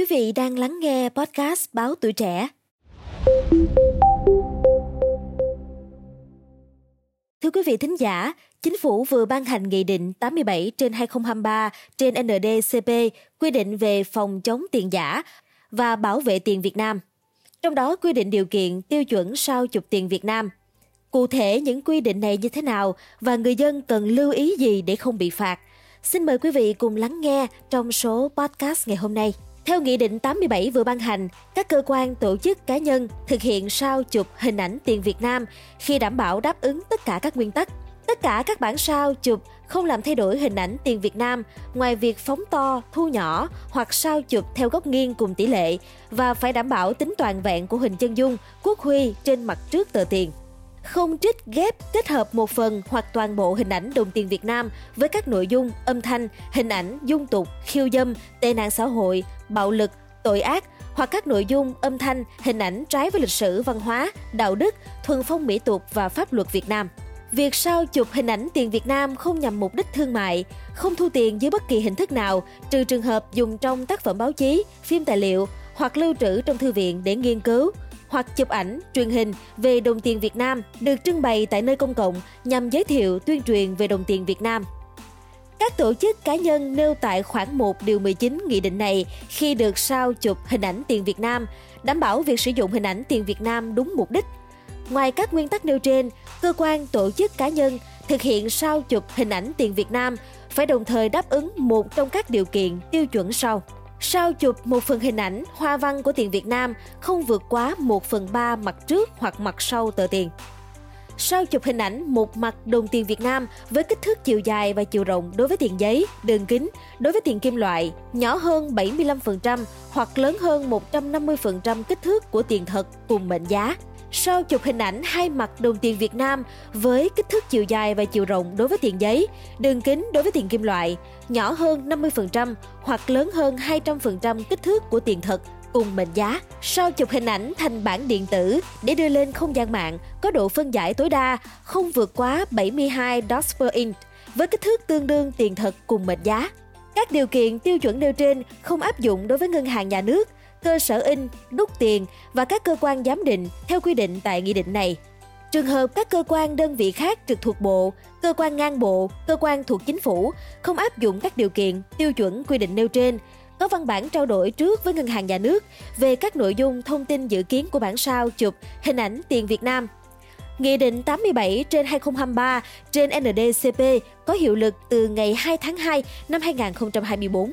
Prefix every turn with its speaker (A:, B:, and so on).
A: Quý vị đang lắng nghe podcast Báo Tuổi Trẻ. Thưa quý vị thính giả, Chính phủ vừa ban hành Nghị định 87 trên 2023 trên NDCP quy định về phòng chống tiền giả và bảo vệ tiền Việt Nam. Trong đó quy định điều kiện tiêu chuẩn sao chụp tiền Việt Nam. Cụ thể những quy định này như thế nào và người dân cần lưu ý gì để không bị phạt? Xin mời quý vị cùng lắng nghe trong số podcast ngày hôm nay. Theo Nghị định 87 vừa ban hành, các cơ quan, tổ chức, cá nhân thực hiện sao chụp hình ảnh tiền Việt Nam khi đảm bảo đáp ứng tất cả các nguyên tắc. Tất cả các bản sao chụp không làm thay đổi hình ảnh tiền Việt Nam ngoài việc phóng to, thu nhỏ hoặc sao chụp theo góc nghiêng cùng tỷ lệ và phải đảm bảo tính toàn vẹn của hình chân dung, quốc huy trên mặt trước tờ tiền không trích ghép kết hợp một phần hoặc toàn bộ hình ảnh đồng tiền Việt Nam với các nội dung, âm thanh, hình ảnh, dung tục, khiêu dâm, tệ nạn xã hội, bạo lực, tội ác hoặc các nội dung, âm thanh, hình ảnh trái với lịch sử, văn hóa, đạo đức, thuần phong mỹ tục và pháp luật Việt Nam. Việc sao chụp hình ảnh tiền Việt Nam không nhằm mục đích thương mại, không thu tiền dưới bất kỳ hình thức nào, trừ trường hợp dùng trong tác phẩm báo chí, phim tài liệu hoặc lưu trữ trong thư viện để nghiên cứu, hoặc chụp ảnh, truyền hình về đồng tiền Việt Nam được trưng bày tại nơi công cộng nhằm giới thiệu tuyên truyền về đồng tiền Việt Nam. Các tổ chức cá nhân nêu tại khoản 1 điều 19 nghị định này khi được sao chụp hình ảnh tiền Việt Nam, đảm bảo việc sử dụng hình ảnh tiền Việt Nam đúng mục đích. Ngoài các nguyên tắc nêu trên, cơ quan, tổ chức cá nhân thực hiện sao chụp hình ảnh tiền Việt Nam phải đồng thời đáp ứng một trong các điều kiện tiêu chuẩn sau. Sao chụp một phần hình ảnh hoa văn của tiền Việt Nam không vượt quá 1 phần 3 mặt trước hoặc mặt sau tờ tiền. Sao chụp hình ảnh một mặt đồng tiền Việt Nam với kích thước chiều dài và chiều rộng đối với tiền giấy, đường kính, đối với tiền kim loại, nhỏ hơn 75% hoặc lớn hơn 150% kích thước của tiền thật cùng mệnh giá. Sau chụp hình ảnh hai mặt đồng tiền Việt Nam với kích thước chiều dài và chiều rộng đối với tiền giấy, đường kính đối với tiền kim loại, nhỏ hơn 50% hoặc lớn hơn 200% kích thước của tiền thật cùng mệnh giá. Sau chụp hình ảnh thành bản điện tử để đưa lên không gian mạng có độ phân giải tối đa không vượt quá 72 dots per inch với kích thước tương đương tiền thật cùng mệnh giá. Các điều kiện tiêu chuẩn nêu trên không áp dụng đối với ngân hàng nhà nước, cơ sở in, đúc tiền và các cơ quan giám định theo quy định tại nghị định này. Trường hợp các cơ quan đơn vị khác trực thuộc bộ, cơ quan ngang bộ, cơ quan thuộc chính phủ không áp dụng các điều kiện, tiêu chuẩn quy định nêu trên, có văn bản trao đổi trước với ngân hàng nhà nước về các nội dung thông tin dự kiến của bản sao chụp hình ảnh tiền Việt Nam. Nghị định 87 trên 2023 trên NDCP có hiệu lực từ ngày 2 tháng 2 năm 2024.